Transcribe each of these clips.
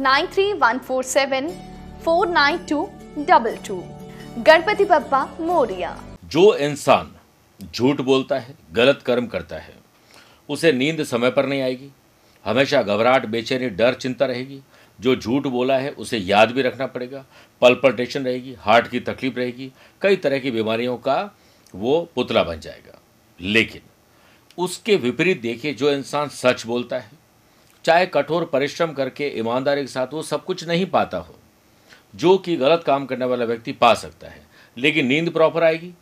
Nine three one four seven four nine two double two Ganpati Bappa Morya. जो इंसान झूठ बोलता है, गलत कर्म करता है, उसे नींद समय पर नहीं आएगी। हमेशा घबराहट, बेचैनी, डर, चिंता रहेगी। जो झूठ बोला है, उसे याद भी रखना पड़ेगा। पल्पटेशन रहेगी हार्ट की तकलीफ़ रहेगी। कई तरह की बीमारियों का वो पुतला बन जाएगा। लेकिन उसके विपरीत देखिए, जो इंसान सच बोलता है चाहे कठोर परिश्रम करके, ईमानदारी के साथ वो सब कुछ नहीं पाता हो, जो कि गलत काम करने वाला व्यक्ति पा सकता है। लेकिन नींद प्रॉपर आएगी,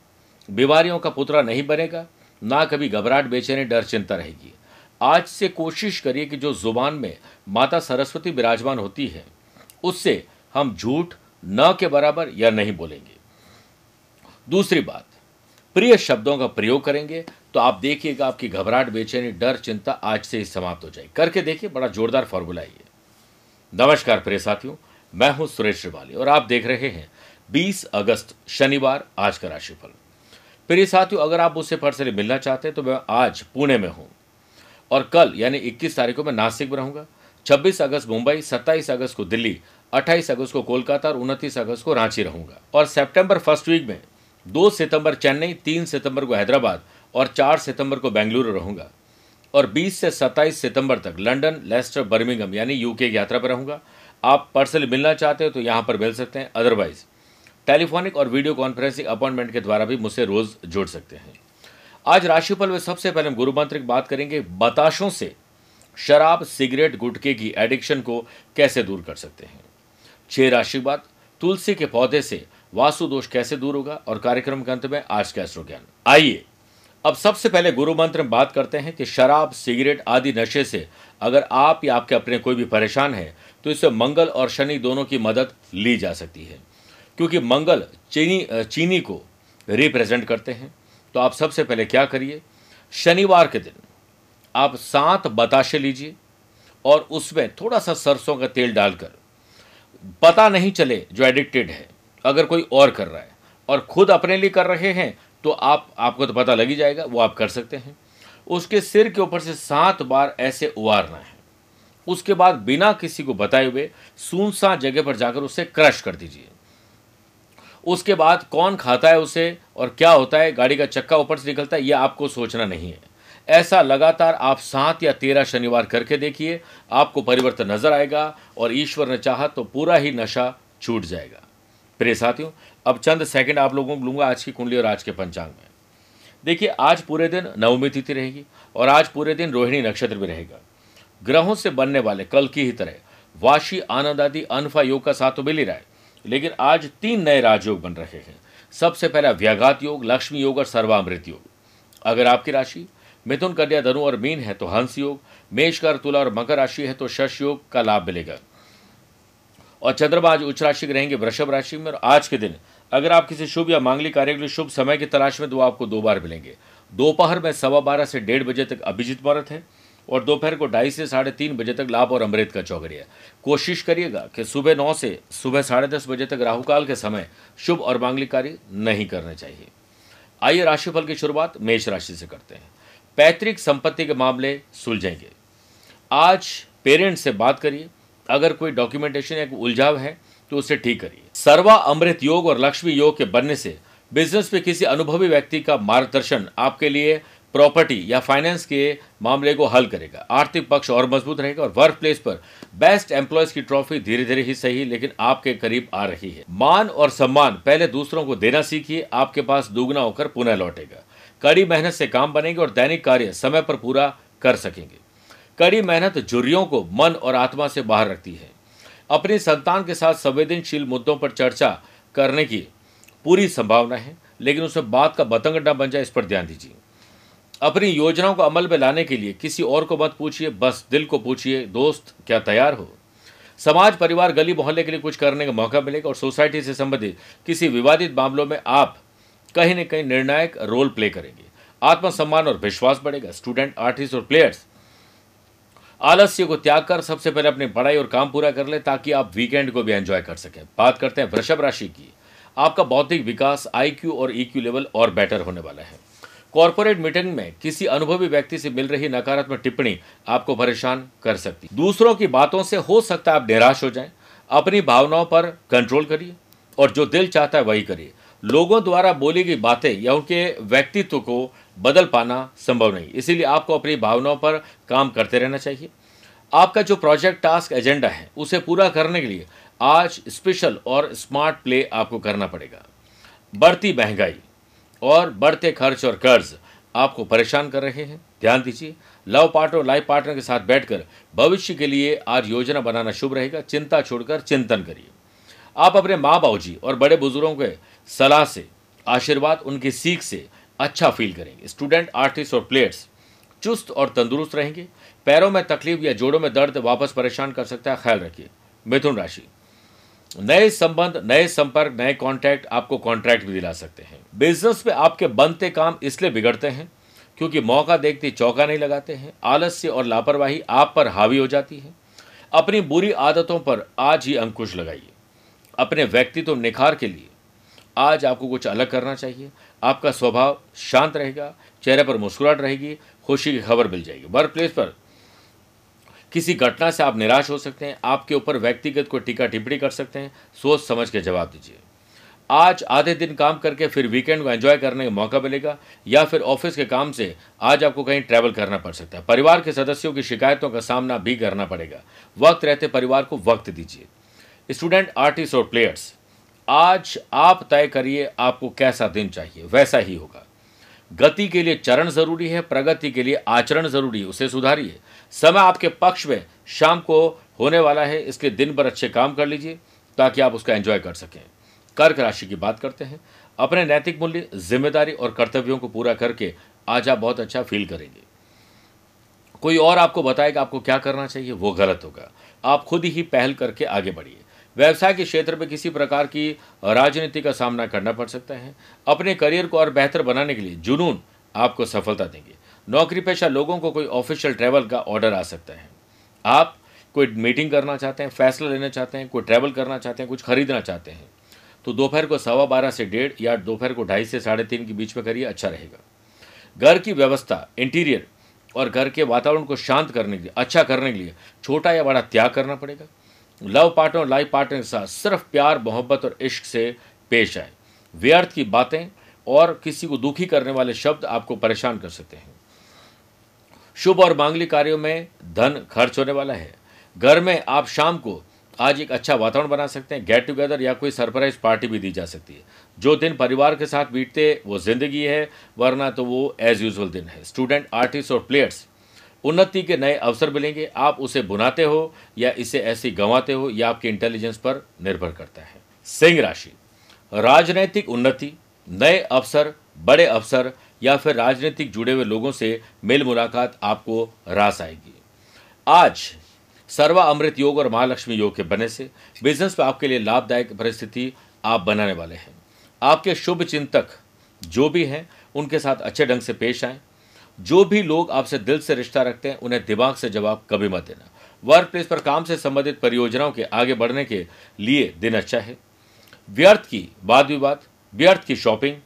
बीमारियों का पुतला नहीं बनेगा, ना कभी घबराहट, बेचैनी, डर, चिंता रहेगी। आज से कोशिश करिए कि जो ज़ुबान में माता सरस्वती विराजमान होती है, उससे हम झूठ न के बराबर या नहीं बोलेंगे। दूसरी बात प्रिय शब्दों का प्रयोग करेंगे तो आप देखिएगा आपकी घबराहट, बेचैनी, डर, चिंता आज से ही समाप्त हो जाएगी। करके देखिए, बड़ा जोरदार फॉर्मूला ये। नमस्कार प्रिय साथियों, मैं हूँ सुरेश श्रिवाली और आप देख रहे हैं 20 अगस्त, शनिवार, आज का राशिफल। प्रिय साथियों, अगर आप मुझसे पर्सनली मिलना चाहते हैं तो मैं आज पुणे में हूँ और कल, यानी 21 तारीख को मैं नासिक में रहूँगा। 26 अगस्त मुंबई 27 अगस्त को दिल्ली 28 अगस्त को कोलकाता और उनतीस अगस्त को रांची रहूँगा। और सितंबर फ़र्स्ट वीक में 2 सितंबर चेन्नई, तीन सितंबर को हैदराबाद और चार सितंबर को बेंगलुरु रहूँगा और 20 से 27 सितंबर तक लंदन लेस्टर, बर्मिंगम यानी यूके की यात्रा पर रहूँगा। आप पर्सनली मिलना चाहते हो तो यहाँ पर मिल सकते हैं। अदरवाइज़ टेलीफोनिक और वीडियो कॉन्फ्रेंसिंग अपॉइंटमेंट के द्वारा भी मुझसे रोज जुड़ सकते हैं। आज राशिफल में सबसे पहले हम गुरु मंत्र की बात करेंगे, बताशों से शराब, सिगरेट गुटके की एडिक्शन को कैसे दूर कर सकते हैं? छह राशि बाद तुलसी के पौधे से वास्तु दोष कैसे दूर होगा और कार्यक्रम के अंत में आज का एस्ट्रो ज्ञान। आइए, अब सबसे पहले गुरु मंत्र में बात करते हैं कि शराब, सिगरेट आदि नशे से अगर आप या आपके अपने कोई भी परेशान है तो इससे मंगल और शनि दोनों की मदद ली जा सकती है। क्योंकि मंगल चीनी चीनी को रिप्रेजेंट करते हैं। तो आप सबसे पहले क्या करिए? शनिवार के दिन आप सात बताशे लीजिए और उसमें थोड़ा सा सरसों का तेल डालकर, पता नहीं चले जो एडिक्टेड है अगर कोई और कर रहा है और खुद अपने लिए कर रहे हैं तो आप, आपको तो पता लग ही जाएगा, वो आप कर सकते हैं। उसके सिर के ऊपर से सात बार ऐसे उबारना है। उसके बाद बिना किसी को बताए हुए सुनसान जगह पर जाकर उसे क्रश कर दीजिए। उसके बाद कौन खाता है उसे और क्या होता है, गाड़ी का चक्का ऊपर से निकलता है, ये आपको सोचना नहीं है। ऐसा लगातार आप सात या तेरह शनिवार करके देखिए, आपको परिवर्तन नज़र आएगा और ईश्वर ने चाहा तो पूरा ही नशा छूट जाएगा। प्रिय साथियों, अब चंद सेकंड आप लोगों को लूँगा आज की कुंडली और आज के पंचांग में। देखिए, आज पूरे दिन नवमी तिथि रहेगी और आज पूरे दिन रोहिणी नक्षत्र भी रहेगा। ग्रहों से बनने वाले कल की ही तरह वाशी, आनंद आदि, अनफा योग का साथ तो मिल ही रहा है, लेकिन आज तीन नए राजयोग बन रहे हैं। सबसे पहला व्याघात योग, लक्ष्मी योग और सर्वामृत योग। अगर आपकी राशि मिथुन, कन्या, धनु और मीन है तो हंस योग मेषकर तुला और मकर राशि है तो शश योग का लाभ मिलेगा। और चंद्रमा आज उच्च राशि के रहेंगे, वृषभ राशि में। और आज के दिन, अगर आप किसी शुभ या मांगलिक कार्य के लिए शुभ समय की तलाश में तो आपको दो बार मिलेंगे। दोपहर में सवा बारह से डेढ़ बजे तक अभिजीत मुहूर्त है और दोपहर को ढाई से साढ़े तीन बजे तक लाभ और अमृत का चौकड़िया कोशिश करिएगा कि सुबह नौ से सुबह साढ़े दस बजे तक राहुकाल के समय शुभ और मांगलिक कार्य नहीं करने चाहिए। आइए राशिफल की शुरुआत मेष राशि से करते हैं। पैतृक संपत्ति के मामले सुलझेंगे। आज पेरेंट्स से बात करिए। अगर कोई डॉक्यूमेंटेशन या उलझाव है तो उसे ठीक करिए। सर्वा अमृत योग और लक्ष्मी योग के बनने से बिज़नेस में किसी अनुभवी व्यक्ति का मार्गदर्शन आपके लिए प्रॉपर्टी या फाइनेंस के मामले को हल करेगा। आर्थिक पक्ष और मज़बूत रहेगा और वर्क प्लेस पर बेस्ट एम्प्लॉयज़ की ट्रॉफी धीरे धीरे ही सही, लेकिन आपके करीब आ रही है। मान और सम्मान पहले दूसरों को देना सीखिए, आपके पास दुगना होकर पुनः लौटेगा। कड़ी मेहनत से काम बनेंगे और दैनिक कार्य समय पर पूरा कर सकेंगे। कड़ी मेहनत जुर्रियों को मन और आत्मा से बाहर रखती है। अपनी संतान के साथ संवेदनशील मुद्दों पर चर्चा करने की पूरी संभावना है, लेकिन उसमें बात का बतंग न बन जाए इस पर ध्यान दीजिए। अपनी योजनाओं को अमल में लाने के लिए किसी और को मत पूछिए, बस दिल को पूछिए, दोस्त, क्या तैयार हो? समाज, परिवार, गली, मोहल्ले के लिए कुछ करने का मौका मिलेगा और सोसाइटी से संबंधित किसी विवादित मामलों में आप कहीं न कहीं निर्णायक रोल प्ले करेंगे। आत्मसम्मान और विश्वास बढ़ेगा। स्टूडेंट, आर्टिस्ट और प्लेयर्स आलस्य को त्याग कर सबसे पहले अपनी पढ़ाई और काम पूरा कर ले ताकि आप वीकेंड को भी एंजॉय कर सकें। बात करते हैं वृषभ राशि की। आपका बौद्धिक विकास आईक्यू और ईक्यू लेवल और बेटर होने वाला है। कॉर्पोरेट मीटिंग में किसी अनुभवी व्यक्ति से मिल रही नकारात्मक टिप्पणी आपको परेशान कर सकती। दूसरों की बातों से हो सकता है आप निराश हो जाएँ। अपनी भावनाओं पर कंट्रोल करिए और जो दिल चाहता है वही करिए। लोगों द्वारा बोली गई बातें या उनके व्यक्तित्व को बदल पाना संभव नहीं। इसीलिए आपको अपनी भावनाओं पर काम करते रहना चाहिए। आपका जो प्रोजेक्ट टास्क एजेंडा है, उसे पूरा करने के लिए आज स्पेशल और स्मार्ट प्ले आपको करना पड़ेगा। बढ़ती महँगाई और बढ़ते खर्च और कर्ज आपको परेशान कर रहे हैं। ध्यान दीजिए, लव पार्टनर लाइफ पार्टनर के साथ बैठकर भविष्य के लिए आज योजना बनाना शुभ रहेगा। चिंता छोड़कर चिंतन करिए। आप अपने माँ बाबू जी और बड़े बुज़ुर्गों के सलाह से, आशीर्वाद उनकी सीख से अच्छा फील करेंगे। स्टूडेंट आर्टिस्ट और प्लेयर्स चुस्त और तंदुरुस्त रहेंगे। पैरों में तकलीफ़ या जोड़ों में दर्द वापस परेशान कर सकता है। ख्याल रखिए। मिथुन राशि। नए संबंध, नए संपर्क, नए कॉन्ट्रैक्ट आपको कॉन्ट्रैक्ट भी दिला सकते हैं। बिज़नेस में आपके बनते काम इसलिए बिगड़ते हैं क्योंकि मौका देखते चौका नहीं लगाते हैं। आलस्य और लापरवाही आप पर हावी हो जाती है। अपनी बुरी आदतों पर आज ही अंकुश लगाइए। अपने व्यक्तित्व निखार के लिए आज आपको कुछ अलग करना चाहिए। आपका स्वभाव शांत रहेगा, चेहरे पर मुस्कुराहट रहेगी, खुशी की खबर मिल जाएगी। वर्क प्लेस पर किसी घटना से आप निराश हो सकते हैं, आपके ऊपर व्यक्तिगत कोई टीका टिप्पणी कर सकते हैं, सोच समझ के जवाब दीजिए। आज आधे दिन काम करके फिर वीकेंड को एंजॉय करने का मौका मिलेगा, या फिर ऑफ़िस के काम से आज आपको कहीं ट्रैवल करना पड़ सकता है। परिवार के सदस्यों की शिकायतों का सामना भी करना पड़ेगा। वक्त रहते परिवार को वक्त दीजिए। स्टूडेंट आर्टिस्ट और प्लेयर्स आज आप तय करिए आपको कैसा दिन चाहिए। वैसा ही होगा। गति के लिए चरण ज़रूरी है, प्रगति के लिए आचरण ज़रूरी है, उसे सुधारिए। समय आपके पक्ष में शाम को होने वाला है, इसलिए दिन भर अच्छे काम कर लीजिए, ताकि आप उसका एंजॉय कर सकें। कर्क राशि की बात करते हैं। अपने नैतिक मूल्य, ज़िम्मेदारी और कर्तव्यों को पूरा करके आज आप बहुत अच्छा फील करेंगे। कोई और आपको बताएगा आपको क्या करना चाहिए, वो गलत होगा। आप खुद ही पहल करके आगे बढ़िए। व्यवसाय के क्षेत्र में किसी प्रकार की राजनीति का सामना करना पड़ सकता है। अपने करियर को और बेहतर बनाने के लिए जुनून आपको सफलता देंगे। नौकरी पेशा लोगों को कोई ऑफिशियल ट्रैवल का ऑर्डर आ सकता है। आप कोई मीटिंग करना चाहते हैं, फैसला लेना चाहते हैं, कोई ट्रैवल करना चाहते हैं, कुछ खरीदना चाहते हैं तो दोपहर को सवा बारह से डेढ़ या दोपहर को ढाई से साढ़े तीन के बीच में करिए अच्छा रहेगा। घर की व्यवस्था इंटीरियर और घर के वातावरण को शांत करने के लिए अच्छा करने के लिए छोटा या बड़ा त्याग करना पड़ेगा। लव पार्टनर और लाइफ पार्टनर के साथ सिर्फ़ प्यार, मोहब्बत और इश्क से पेश आए। व्यर्थ की बातें और किसी को दुखी करने वाले शब्द आपको परेशान कर सकते हैं। शुभ और मांगलिक कार्यों में धन खर्च होने वाला है। घर में आप शाम को आज एक अच्छा वातावरण बना सकते हैं। गेट टुगेदर या कोई सरप्राइज़ पार्टी भी दी जा सकती है। जो दिन परिवार के साथ बीतते, वो ज़िंदगी है, वरना तो वो एज यूजल दिन है। स्टूडेंट आर्टिस्ट और प्लेयर्स उन्नति के नए अवसर मिलेंगे। आप उसे बुनाते हो या इसे ऐसी गंवाते हो या आपके इंटेलिजेंस पर निर्भर करता है। सिंह राशि। राजनैतिक उन्नति, नए अवसर, बड़े अवसर या फिर राजनीतिक जुड़े हुए लोगों से मेल मुलाकात आपको रास आएगी। आज सर्वा अमृत योग और महालक्ष्मी योग के बने से बिज़नेस पर आपके लिए लाभदायक परिस्थिति आप बनाने वाले हैं। आपके शुभ चिंतक जो भी हैं, उनके साथ अच्छे ढंग से पेश आएँ। जो भी लोग आपसे दिल से रिश्ता रखते हैं, उन्हें दिमाग से जवाब कभी मत देना। वर्क प्लेस पर काम से संबंधित परियोजनाओं के आगे बढ़ने के लिए दिन अच्छा है। व्यर्थ की वाद विवाद, व्यर्थ की शॉपिंग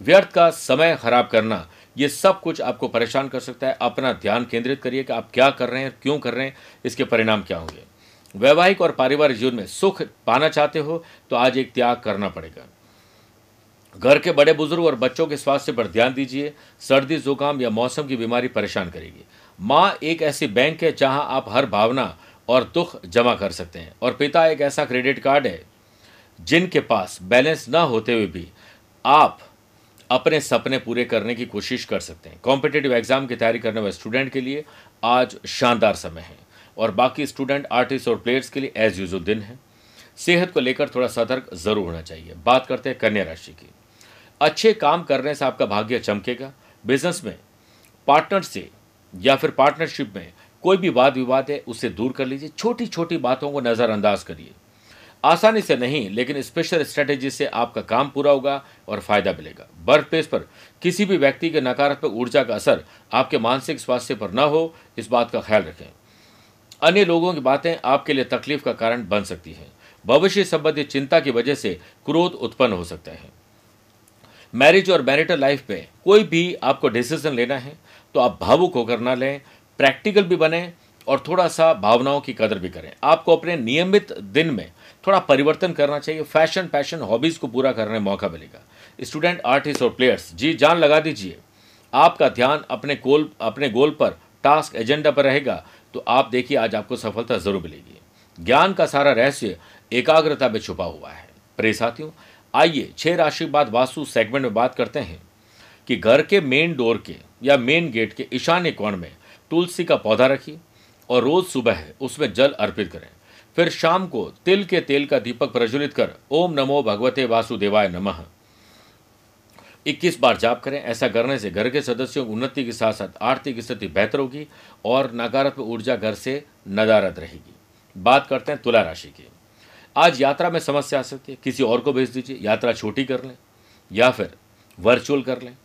व्यर्थ का समय खराब करना, ये सब कुछ आपको परेशान कर सकता है। अपना ध्यान केंद्रित करिए कि आप क्या कर रहे हैं, क्यों कर रहे हैं, इसके परिणाम क्या होंगे। वैवाहिक और पारिवारिक जीवन में सुख पाना चाहते हो तो आज एक त्याग करना पड़ेगा। घर के बड़े बुज़ुर्ग और बच्चों के स्वास्थ्य पर ध्यान दीजिए, सर्दी, जुकाम या मौसम की बीमारी परेशान करेगी। माँ एक ऐसी बैंक है जहाँ आप हर भावना और दुख जमा कर सकते हैं। और पिता एक ऐसा क्रेडिट कार्ड है जिनके पास बैलेंस ना होते हुए भी आप अपने सपने पूरे करने की कोशिश कर सकते हैं। कॉम्पिटेटिव एग्ज़ाम की तैयारी करने वाले स्टूडेंट के लिए आज शानदार समय है। और बाकी स्टूडेंट, आर्टिस्ट और प्लेयर्स के लिए एज यूजल दिन है। सेहत को लेकर थोड़ा सतर्क ज़रूर होना चाहिए। बात करते हैं कन्या राशि की। अच्छे काम करने से आपका भाग्य चमकेगा। बिज़नेस में पार्टनर से, या फिर पार्टनरशिप में, कोई भी वाद विवाद है, उसे दूर कर लीजिए। छोटी छोटी बातों को नज़रअंदाज करिए। आसानी से नहीं, लेकिन स्पेशल स्ट्रेटेजी से आपका काम पूरा होगा और फ़ायदा मिलेगा। बर्थ प्लेस पर, किसी भी व्यक्ति के नकारात्मक ऊर्जा का असर आपके मानसिक स्वास्थ्य पर न हो, इस बात का ख्याल रखें। अन्य लोगों की बातें आपके लिए तकलीफ़ का कारण बन सकती हैं। भविष्य संबंधी चिंता की वजह से क्रोध उत्पन्न हो सकता है। मैरिज और मैरिटल लाइफ में कोई भी आपको डिसीज़न लेना है तो आप भावुक होकर ना लें प्रैक्टिकल भी बने और थोड़ा सा भावनाओं की कदर भी करें। आपको अपने नियमित दिन में थोड़ा परिवर्तन करना चाहिए। फ़ैशन पैशन हॉबीज को पूरा करने मौका मिलेगा। स्टूडेंट आर्टिस्ट और प्लेयर्स जी जान लगा दीजिए, आपका ध्यान अपने गोल अपने गोल पर टास्क एजेंडा पर रहेगा तो आप देखिए आज आपको सफलता ज़रूर मिलेगी। ज्ञान का सारा रहस्य एकाग्रता में छुपा हुआ है। प्रे साथियों आइए छह राशि बाद वास्तु सेगमेंट में बात करते हैं कि घर के मेन डोर के या मेन गेट के ईशान्य कोण में तुलसी का पौधा रखिए और रोज सुबह उसमें जल अर्पित करें। फिर शाम को तिल के तेल का दीपक प्रज्वलित कर ओम नमो भगवते वासुदेवाय नमः। 21 बार जाप करें। ऐसा करने से घर के सदस्यों की उन्नति के साथ साथ आर्थिक स्थिति बेहतर होगी और नकारात्मक ऊर्जा घर से नदारत रहेगी। बात करते हैं तुला राशि की। आज यात्रा में समस्या आ सकती है। किसी और को भेज दीजिए, यात्रा छोटी कर लें, या फिर वर्चुअल कर लें।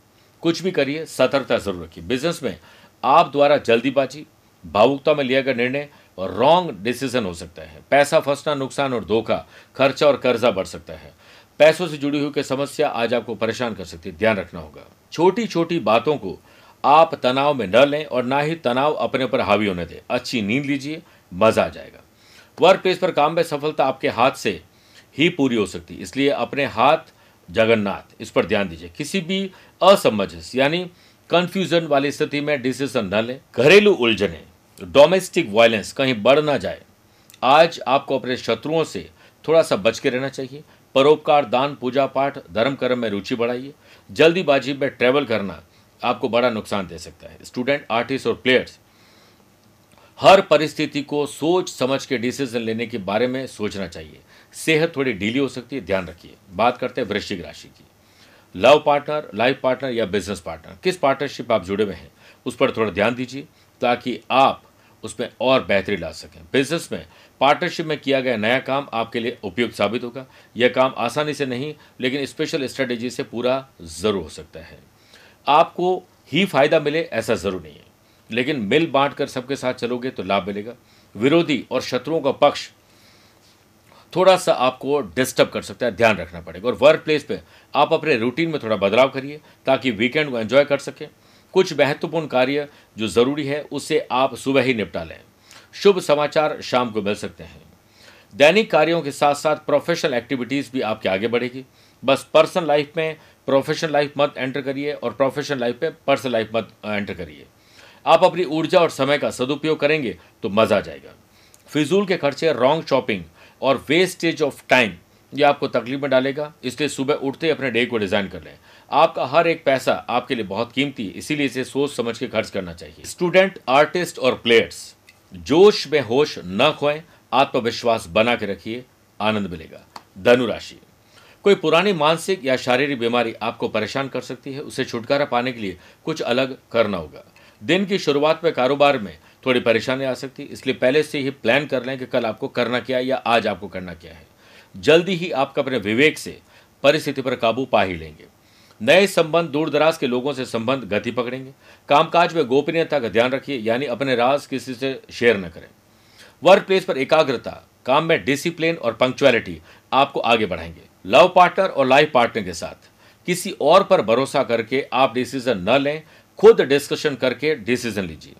कुछ भी करिए, सतर्कता ज़रूर रखिए। बिज़नेस में आप द्वारा जल्दीबाजी, भावुकता में लिया गया निर्णय और रॉन्ग डिसीज़न हो सकता है। पैसा फंसना, नुकसान और धोखा, खर्चा और कर्जा बढ़ सकता है। पैसों से जुड़ी हुई समस्या आज आपको परेशान कर सकती है। ध्यान रखना होगा। छोटी छोटी बातों को आप तनाव में न लें और ना ही तनाव अपने ऊपर हावी होने दें। अच्छी नींद लीजिए, मज़ा आ जाएगा। वर्क प्लेस पर काम में सफलता आपके हाथ से ही पूरी हो सकती है। इसलिए अपने हाथ जगन्नाथ, इस पर ध्यान दीजिए। किसी भी असमंजस, यानी कंफ्यूजन वाली स्थिति में डिसीज़न न लें। घरेलू उलझने डोमेस्टिक वायलेंस कहीं बढ़ ना जाए। आज आपको अपने शत्रुओं से थोड़ा सा बच के रहना चाहिए। परोपकार, दान, पूजा पाठ, धर्म कर्म में रुचि बढ़ाइए। जल्दीबाजी में ट्रैवल करना आपको बड़ा नुकसान दे सकता है। स्टूडेंट आर्टिस्ट और प्लेयर्स हर परिस्थिति को सोच समझ के डिसीज़न लेने के बारे में सोचना चाहिए। सेहत थोड़ी ढीली हो सकती है, ध्यान रखिए। बात करते हैं वृश्चिक राशि की। लव पार्टनर, लाइफ पार्टनर या बिज़नेस पार्टनर, किस पार्टनरशिप आप जुड़े हुए हैं, उस पर थोड़ा ध्यान दीजिए, ताकि आप उसमें और बेहतरी ला सकें। बिज़नेस में, पार्टनरशिप में किया गया नया काम आपके लिए उपयुक्त साबित होगा। यह काम आसानी से नहीं, लेकिन स्पेशल स्ट्रेटेजी से पूरा ज़रूर हो सकता है। आपको ही फ़ायदा मिले ऐसा ज़रूर नहीं है। लेकिन मिल बांट कर सबके साथ चलोगे तो लाभ मिलेगा। विरोधी और शत्रुओं का पक्ष थोड़ा सा आपको डिस्टर्ब कर सकता है, ध्यान रखना पड़ेगा। और वर्क प्लेस पर आप अपने रूटीन में थोड़ा बदलाव करिए ताकि वीकेंड को एंजॉय कर सकें। कुछ महत्वपूर्ण कार्य जो ज़रूरी है, उसे आप सुबह ही निपटा लें। शुभ समाचार शाम को मिल सकते हैं। दैनिक कार्यों के साथ साथ प्रोफेशनल एक्टिविटीज़ भी आपके आगे बढ़ेगी। बस पर्सनल लाइफ में प्रोफेशनल लाइफ मत एंटर करिए और प्रोफेशनल लाइफ में पर्सनल लाइफ मत एंटर करिए। आप अपनी ऊर्जा और समय का सदुपयोग करेंगे तो मज़ा आ जाएगा। फिजूल के खर्चे रॉन्ग शॉपिंग और वेस्टेज ऑफ़ टाइम ये आपको तकलीफ़ में डालेगा। इसलिए सुबह उठते ही अपने डे को डिज़ाइन कर लें। आपका हर एक पैसा आपके लिए बहुत कीमती है, इसीलिए इसे सोच समझ के खर्च करना चाहिए। स्टूडेंट आर्टिस्ट और प्लेयर्स जोश में होश न खोएँ, आत्मविश्वास बना के रखिए, आनंद मिलेगा। धनुराशि कोई पुरानी मानसिक या शारीरिक बीमारी आपको परेशान कर सकती है, उसे छुटकारा पाने के लिए कुछ अलग करना होगा। दिन की शुरुआत में कारोबार में थोड़ी परेशानी आ सकती है इसलिए पहले से ही प्लान कर लें कि कल आपको करना क्या है या आज आपको करना क्या है। जल्दी ही आप अपने विवेक से परिस्थिति पर काबू पा ही लेंगे। नए संबंध दूर दराज के लोगों से संबंध गति पकड़ेंगे। कामकाज में गोपनीयता का ध्यान रखिए, यानी अपने राज किसी से शेयर न करें। वर्क प्लेस पर एकाग्रता, काम में डिसिप्लिन और पंक्चुअलिटी आपको आगे बढ़ाएँगे। लव पार्टनर और लाइफ पार्टनर के साथ किसी और पर भरोसा करके आप डिसीज़न न लें खुद डिस्कशन करके डिसीज़न लीजिए।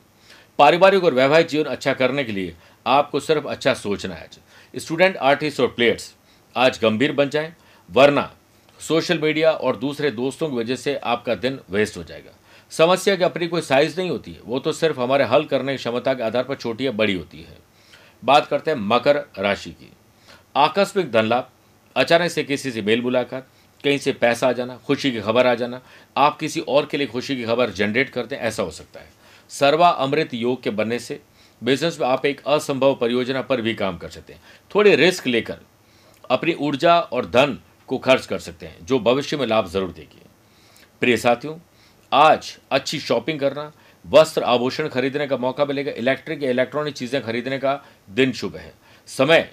पारिवारिक और वैवाहिक जीवन अच्छा करने के लिए आपको सिर्फ़ अच्छा सोचना है। स्टूडेंट, आर्टिस्ट और प्लेयर्स आज गंभीर बन जाएँ, वरना सोशल मीडिया और दूसरे दोस्तों की वजह से आपका दिन वेस्ट हो जाएगा। समस्या की अपनी कोई साइज़ नहीं होती है, वो तो सिर्फ़ हमारे हल करने की क्षमता के आधार पर छोटी या बड़ी होती है। बात करते हैं मकर राशि की। आकस्मिक धन लाभ अचानक से किसी से मेल मुलाकात कहीं से पैसा आ जाना, खुशी की खबर आ जाना, आप किसी और के लिए खुशी की खबर जनरेट करते हैं, ऐसा हो सकता है। सर्वा अमृत योग के बनने से बिज़नेस में आप एक असंभव परियोजना पर भी काम कर सकते हैं। थोड़े रिस्क लेकर अपनी ऊर्जा और धन को खर्च कर सकते हैं, जो भविष्य में लाभ ज़रूर देगी। प्रिय साथियों, आज अच्छी शॉपिंग करना, वस्त्र आभूषण खरीदने का मौका मिलेगा इलेक्ट्रिक या इलेक्ट्रॉनिक चीज़ें खरीदने का दिन शुभ है। समय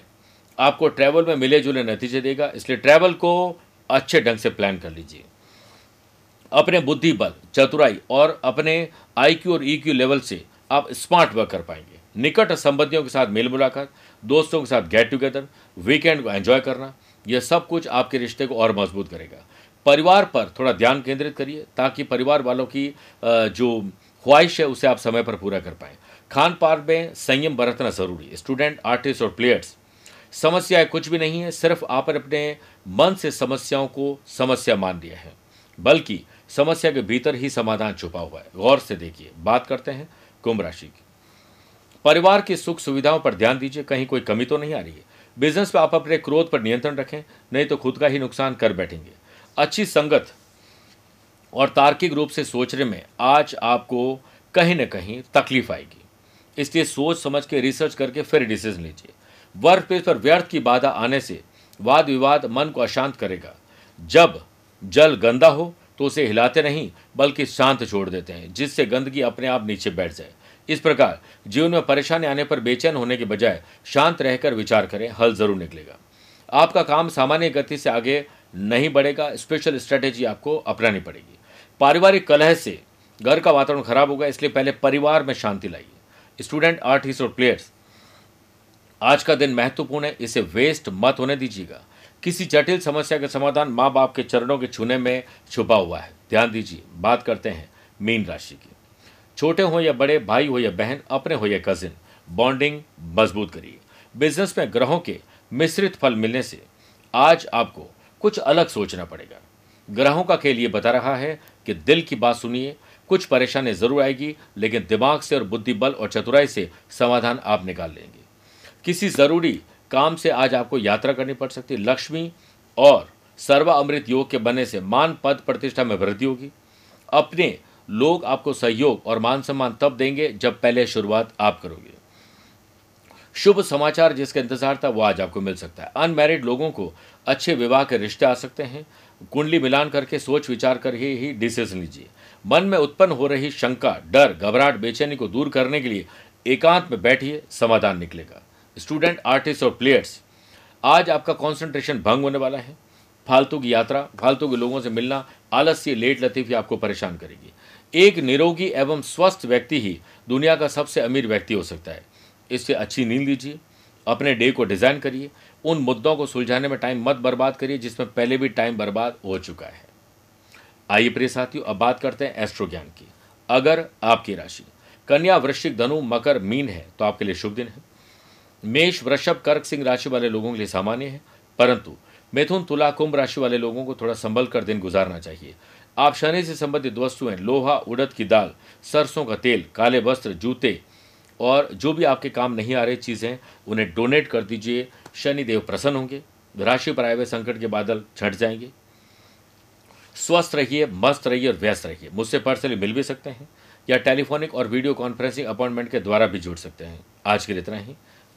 आपको ट्रैवल में मिले जुले नतीजे देगा, इसलिए ट्रैवल को अच्छे ढंग से प्लान कर लीजिए। अपने बुद्धि बल चतुराई और अपने आईक्यू और ईक्यू लेवल से आप स्मार्ट वर्क कर पाएँगे। निकट संबंधियों के साथ मेल मुलाकात, दोस्तों के साथ गेट टुगेदर वीकेंड को एंजॉय करना, यह सब कुछ आपके रिश्ते को और मज़बूत करेगा। परिवार पर थोड़ा ध्यान केंद्रित करिए ताकि परिवार वालों की जो ख्वाहिश है उसे आप समय पर पूरा कर पाएँ। खान पान में संयम बरतना ज़रूरी स्टूडेंट आर्टिस्ट और प्लेयर्स समस्याएँ कुछ भी नहीं है, सिर्फ़ आप अपने मन से समस्याओं को समस्या मान लिया है। बल्कि समस्या के भीतर ही समाधान छुपा हुआ है। गौर से देखिए, बात करते हैं कुंभ राशि की। परिवार की सुख सुविधाओं पर ध्यान दीजिए, कहीं कोई कमी तो नहीं आ रही है। बिज़नेस में आप अपने क्रोध पर नियंत्रण रखें, नहीं तो खुद का ही नुकसान कर बैठेंगे। अच्छी संगत और तार्किक रूप से सोचने में आज आपको कहीं ना कहीं तकलीफ़ आएगी। इसलिए सोच समझ के रिसर्च करके फिर डिसीज़न लीजिए। वर्क प्लेस पर व्यर्थ की बाधा आने से वाद विवाद मन को अशांत करेगा। जब जल गंदा हो तो उसे हिलाते नहीं, बल्कि शांत छोड़ देते हैं, जिससे गंदगी अपने आप नीचे बैठ जाए। इस प्रकार जीवन में परेशानी आने पर बेचैन होने के बजाय शांत रहकर विचार करें, हल ज़रूर निकलेगा। आपका काम सामान्य गति से आगे नहीं बढ़ेगा स्पेशल स्ट्रैटेजी आपको अपनानी पड़ेगी। पारिवारिक कलह से घर का वातावरण खराब होगा, इसलिए पहले परिवार में शांति लाइए। स्टूडेंट आर्टिस्ट और प्लेयर्स आज का दिन महत्वपूर्ण है, इसे वेस्ट मत होने दीजिएगा। किसी जटिल समस्या का समाधान माँ बाप के चरणों के छूने में छुपा हुआ है। ध्यान दीजिए, बात करते हैं मीन राशि की। छोटे हो या बड़े, भाई हो या बहन, अपने हो या कजिन बॉन्डिंग मज़बूत करिए। बिज़नेस में ग्रहों के मिश्रित फल मिलने से आज आपको कुछ अलग सोचना पड़ेगा। ग्रहों का खेल ये बता रहा है कि दिल की बात सुनिए, कुछ परेशानी ज़रूर आएगी, लेकिन दिमाग से और बुद्धि बल और चतुराई से समाधान आप निकाल लेंगे। किसी ज़रूरी काम से आज आपको यात्रा करनी पड़ सकती है। लक्ष्मी और सर्वा अमृत योग के बनने से मान पद प्रतिष्ठा में वृद्धि होगी। अपने लोग आपको सहयोग और मान सम्मान तब देंगे जब पहले शुरुआत आप करोगे। शुभ समाचार जिसका इंतज़ार था वो आज आपको मिल सकता है। अनमैरिड लोगों को अच्छे विवाह के रिश्ते आ सकते हैं। कुंडली मिलान करके सोच विचार कर ही, ही डिसीज़न लीजिए। मन में उत्पन्न हो रही शंका डर घबराहट बेचैनी को दूर करने के लिए एकांत में बैठिए समाधान निकलेगा। स्टूडेंट, आर्टिस्ट और प्लेयर्स, आज आपका कंसंट्रेशन भंग होने वाला है। फालतू की यात्रा, फालतू के लोगों से मिलना, आलस्य, लेट लतीफी आपको परेशान करेगी। एक निरोगी एवं स्वस्थ व्यक्ति ही दुनिया का सबसे अमीर व्यक्ति हो सकता है। इससे अच्छी नींद लीजिए, अपने डे को डिज़ाइन करिए, उन मुद्दों को सुलझाने में टाइम मत बर्बाद करिए जिसमें पहले भी टाइम बर्बाद हो चुका है। आइए प्रिय साथियों, अब बात करते हैं एस्ट्रो ज्ञान की। अगर आपकी राशि, कन्या वृश्चिक धनु, मकर, मीन है तो आपके लिए शुभ दिन है। मेष, वृषभ, कर्क, सिंह राशि वाले लोगों के लिए सामान्य है। परंतु मिथुन, तुला, कुंभ राशि वाले लोगों को थोड़ा संभल कर दिन गुजारना चाहिए। आप शनि से संबंधित वस्तुएँ लोहा, उड़द की दाल, सरसों का तेल, काले वस्त्र, जूते, और जो भी आपके काम नहीं आ रही चीज़ें, उन्हें डोनेट कर दीजिए। शनि देव प्रसन्न होंगे, राशि पर आए हुए संकट के बादल छट जाएँगे। स्वस्थ रहिए, मस्त रहिए और व्यस्त रहिए। मुझसे पर्सनली मिल भी सकते हैं, या टेलीफोनिक और वीडियो कॉन्फ्रेंसिंग अपॉइंटमेंट के द्वारा भी जुड़ सकते हैं। आज के लिए इतना ही।